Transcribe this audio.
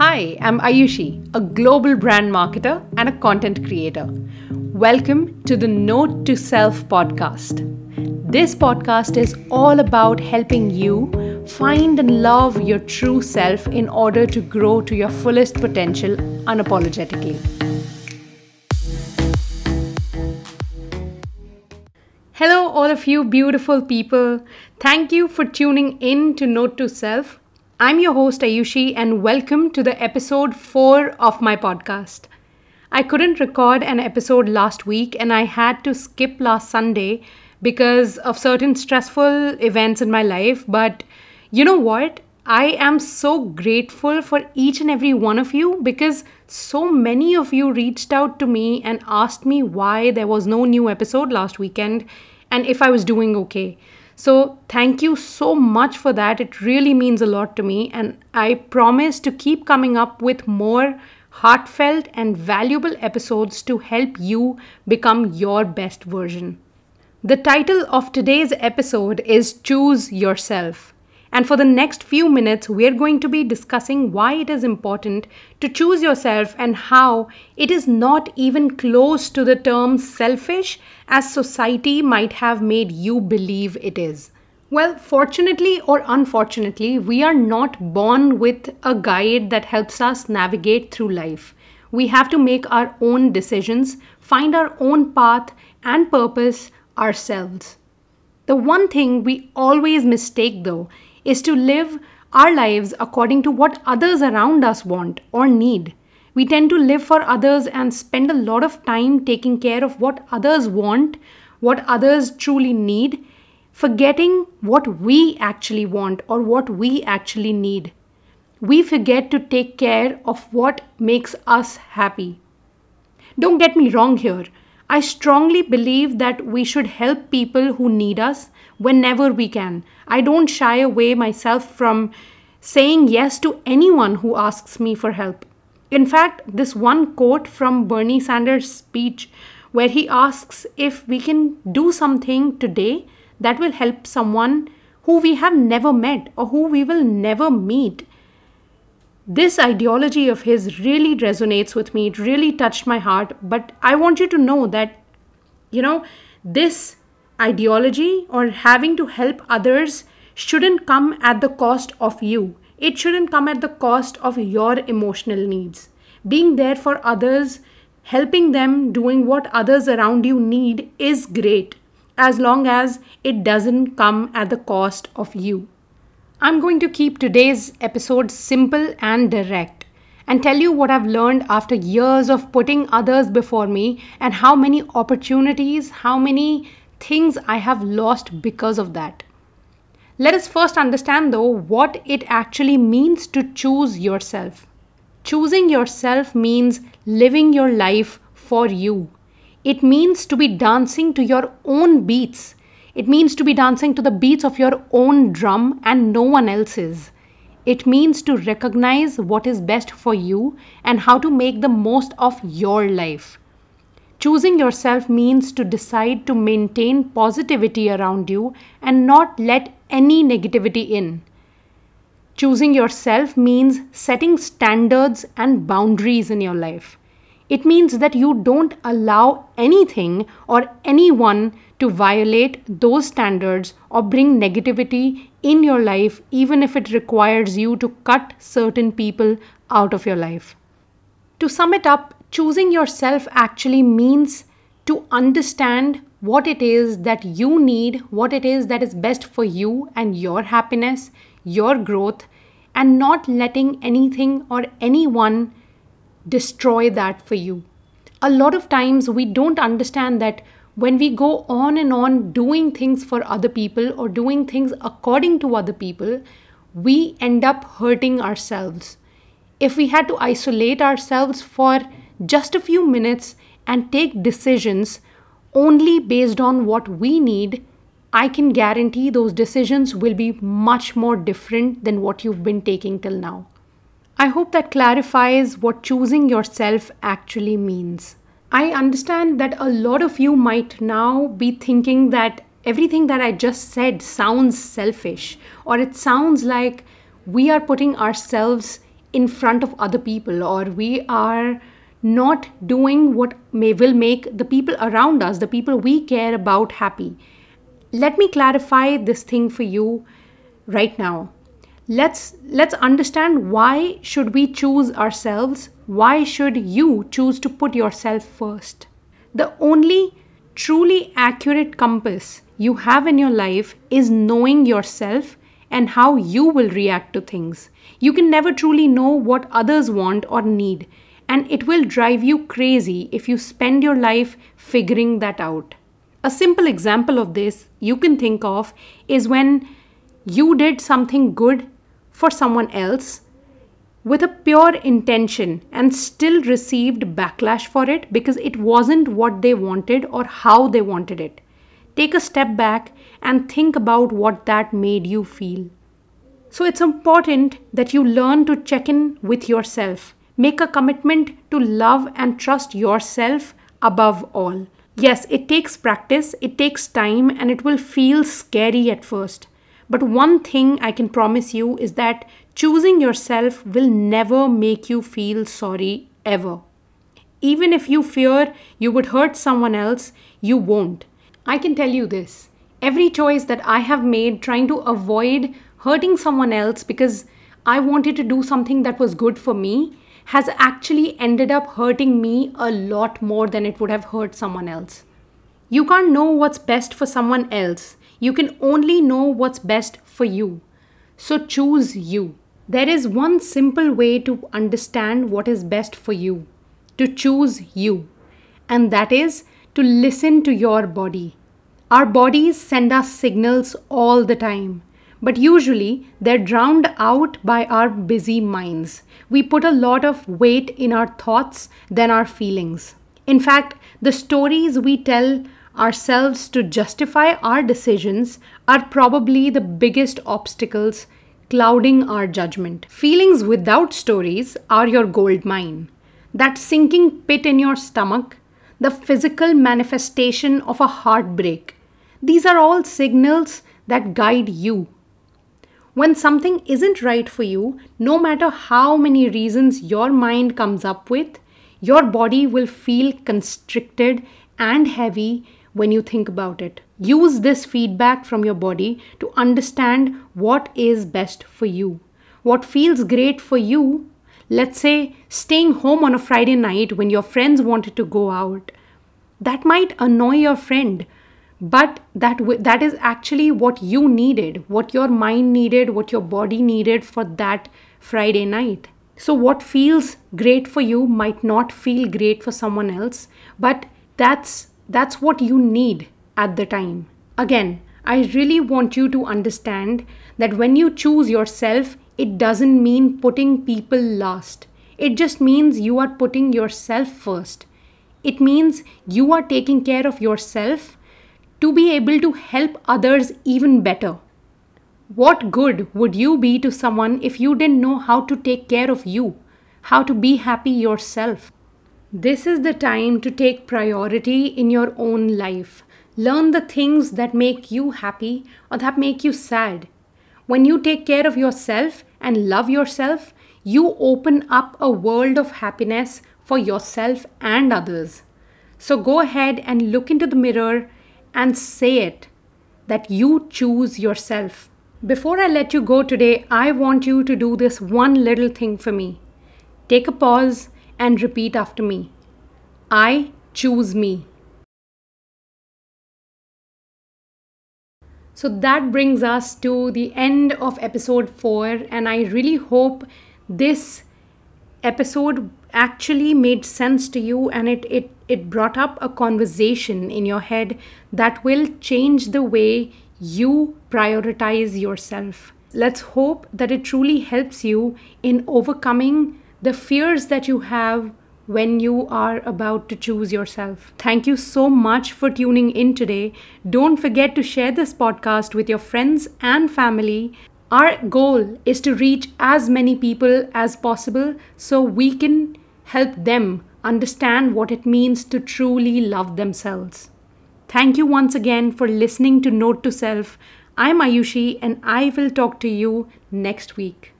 Hi, I'm Ayushi, a global brand marketer and a content creator. Welcome to the Note to Self podcast. This podcast is all about helping you find and love your true self in order to grow to your fullest potential unapologetically. Hello, all of you beautiful people. Thank you for tuning in to Note to Self. I'm your host, Ayushi, and welcome to the episode 4 of my podcast. I couldn't record an episode last week and I had to skip last Sunday because of certain stressful events in my life. But you know what? I am so grateful for each and every one of you because so many of you reached out to me and asked me why there was no new episode last weekend and if I was doing okay. So, thank you so much for that. It really means a lot to me. And I promise to keep coming up with more heartfelt and valuable episodes to help you become your best version. The title of today's episode is Choose Yourself. And for the next few minutes, we're going to be discussing why it is important to choose yourself and how it is not even close to the term selfish as society might have made you believe it is. Well, fortunately or unfortunately, we are not born with a guide that helps us navigate through life. We have to make our own decisions, find our own path and purpose ourselves. The one thing we always mistake, though, is to live our lives according to what others around us want or need. We tend to live for others and spend a lot of time taking care of what others want, what others truly need, forgetting what we actually want or what we actually need. We forget to take care of what makes us happy. Don't get me wrong here. I strongly believe that we should help people who need us whenever we can. I don't shy away myself from saying yes to anyone who asks me for help. In fact, this one quote from Bernie Sanders' speech, where he asks if we can do something today that will help someone who we have never met or who we will never meet. This ideology of his really resonates with me. It really touched my heart. But I want you to know that, you know, this ideology or having to help others shouldn't come at the cost of you. It shouldn't come at the cost of your emotional needs. Being there for others, helping them, doing what others around you need is great as long as it doesn't come at the cost of you. I'm going to keep today's episode simple and direct and tell you what I've learned after years of putting others before me and how many opportunities, how many things I have lost because of that. Let us first understand, though, what it actually means to choose yourself. Choosing yourself means living your life for you. It means to be dancing to your own beats. It means to be dancing to the beats of your own drum and no one else's. It means to recognize what is best for you and how to make the most of your life. Choosing yourself means to decide to maintain positivity around you and not let any negativity in. Choosing yourself means setting standards and boundaries in your life. It means that you don't allow anything or anyone to violate those standards or bring negativity in your life, even if it requires you to cut certain people out of your life. To sum it up, choosing yourself actually means to understand what it is that you need, what it is that is best for you and your happiness, your growth, and not letting anything or anyone destroy that for you. A lot of times we don't understand that when we go on and on doing things for other people or doing things according to other people, we end up hurting ourselves. If we had to isolate ourselves for just a few minutes and take decisions only based on what we need, I can guarantee those decisions will be much more different than what you've been taking till now. I hope that clarifies what choosing yourself actually means. I understand that a lot of you might now be thinking that everything that I just said sounds selfish, or it sounds like we are putting ourselves in front of other people or we are not doing what may will make the people around us the people we care about happy let me clarify this thing for you right now let's let's understand why should we choose ourselves why should you choose to put yourself first the only truly accurate compass you have in your life is knowing yourself and how you will react to things. You can never truly know what others want or need, and it will drive you crazy if you spend your life figuring that out. A simple example of this you can think of is when you did something good for someone else with a pure intention and still received backlash for it because it wasn't what they wanted or how they wanted it. Take a step back and think about what that made you feel. So it's important that you learn to check in with yourself. Make a commitment to love and trust yourself above all. Yes, it takes practice, it takes time, and it will feel scary at first. But one thing I can promise you is that choosing yourself will never make you feel sorry ever. Even if you fear you would hurt someone else, you won't. I can tell you this every choice that I have made trying to avoid hurting someone else because I wanted to do something that was good for me has actually ended up hurting me a lot more than it would have hurt someone else. You can't know what's best for someone else. You can only know what's best for you. So choose you. There is one simple way to understand what is best for you to choose you, and that is to listen to your body. Our bodies send us signals all the time, but usually they're drowned out by our busy minds. We put a lot of weight in our thoughts than our feelings. In fact, the stories we tell ourselves to justify our decisions are probably the biggest obstacles clouding our judgment. Feelings without stories are your gold mine. That sinking pit in your stomach, the physical manifestation of a heartbreak, these are all signals that guide you. When something isn't right for you, no matter how many reasons your mind comes up with, your body will feel constricted and heavy when you think about it. Use this feedback from your body to understand what is best for you. What feels great for you, let's say staying home on a Friday night when your friends wanted to go out, that might annoy your friend but that w- that is actually what you needed what your mind needed what your body needed for that friday night so what feels great for you might not feel great for someone else but that's that's what you need at the time again i really want you to understand that when you choose yourself it doesn't mean putting people last it just means you are putting yourself first it means you are taking care of yourself to be able to help others even better. What good would you be to someone if you didn't know how to take care of you, how to be happy yourself? This is the time to take priority in your own life. Learn the things that make you happy or that make you sad. When you take care of yourself and love yourself, you open up a world of happiness for yourself and others. So go ahead and look into the mirror and say it that you choose yourself. Before I let you go today, I want you to do this one little thing for me. Take a pause and repeat after me I choose me. So that brings us to the end of episode 4, and I really hope this episode actually made sense to you and it, it, it brought up a conversation in your head that will change the way you prioritize yourself. Let's hope that it truly helps you in overcoming the fears that you have when you are about to choose yourself. Thank you so much for tuning in today. Don't forget to share this podcast with your friends and family our goal is to reach as many people as possible so we can help them understand what it means to truly love themselves. Thank you once again for listening to Note to Self. I'm Ayushi and I will talk to you next week.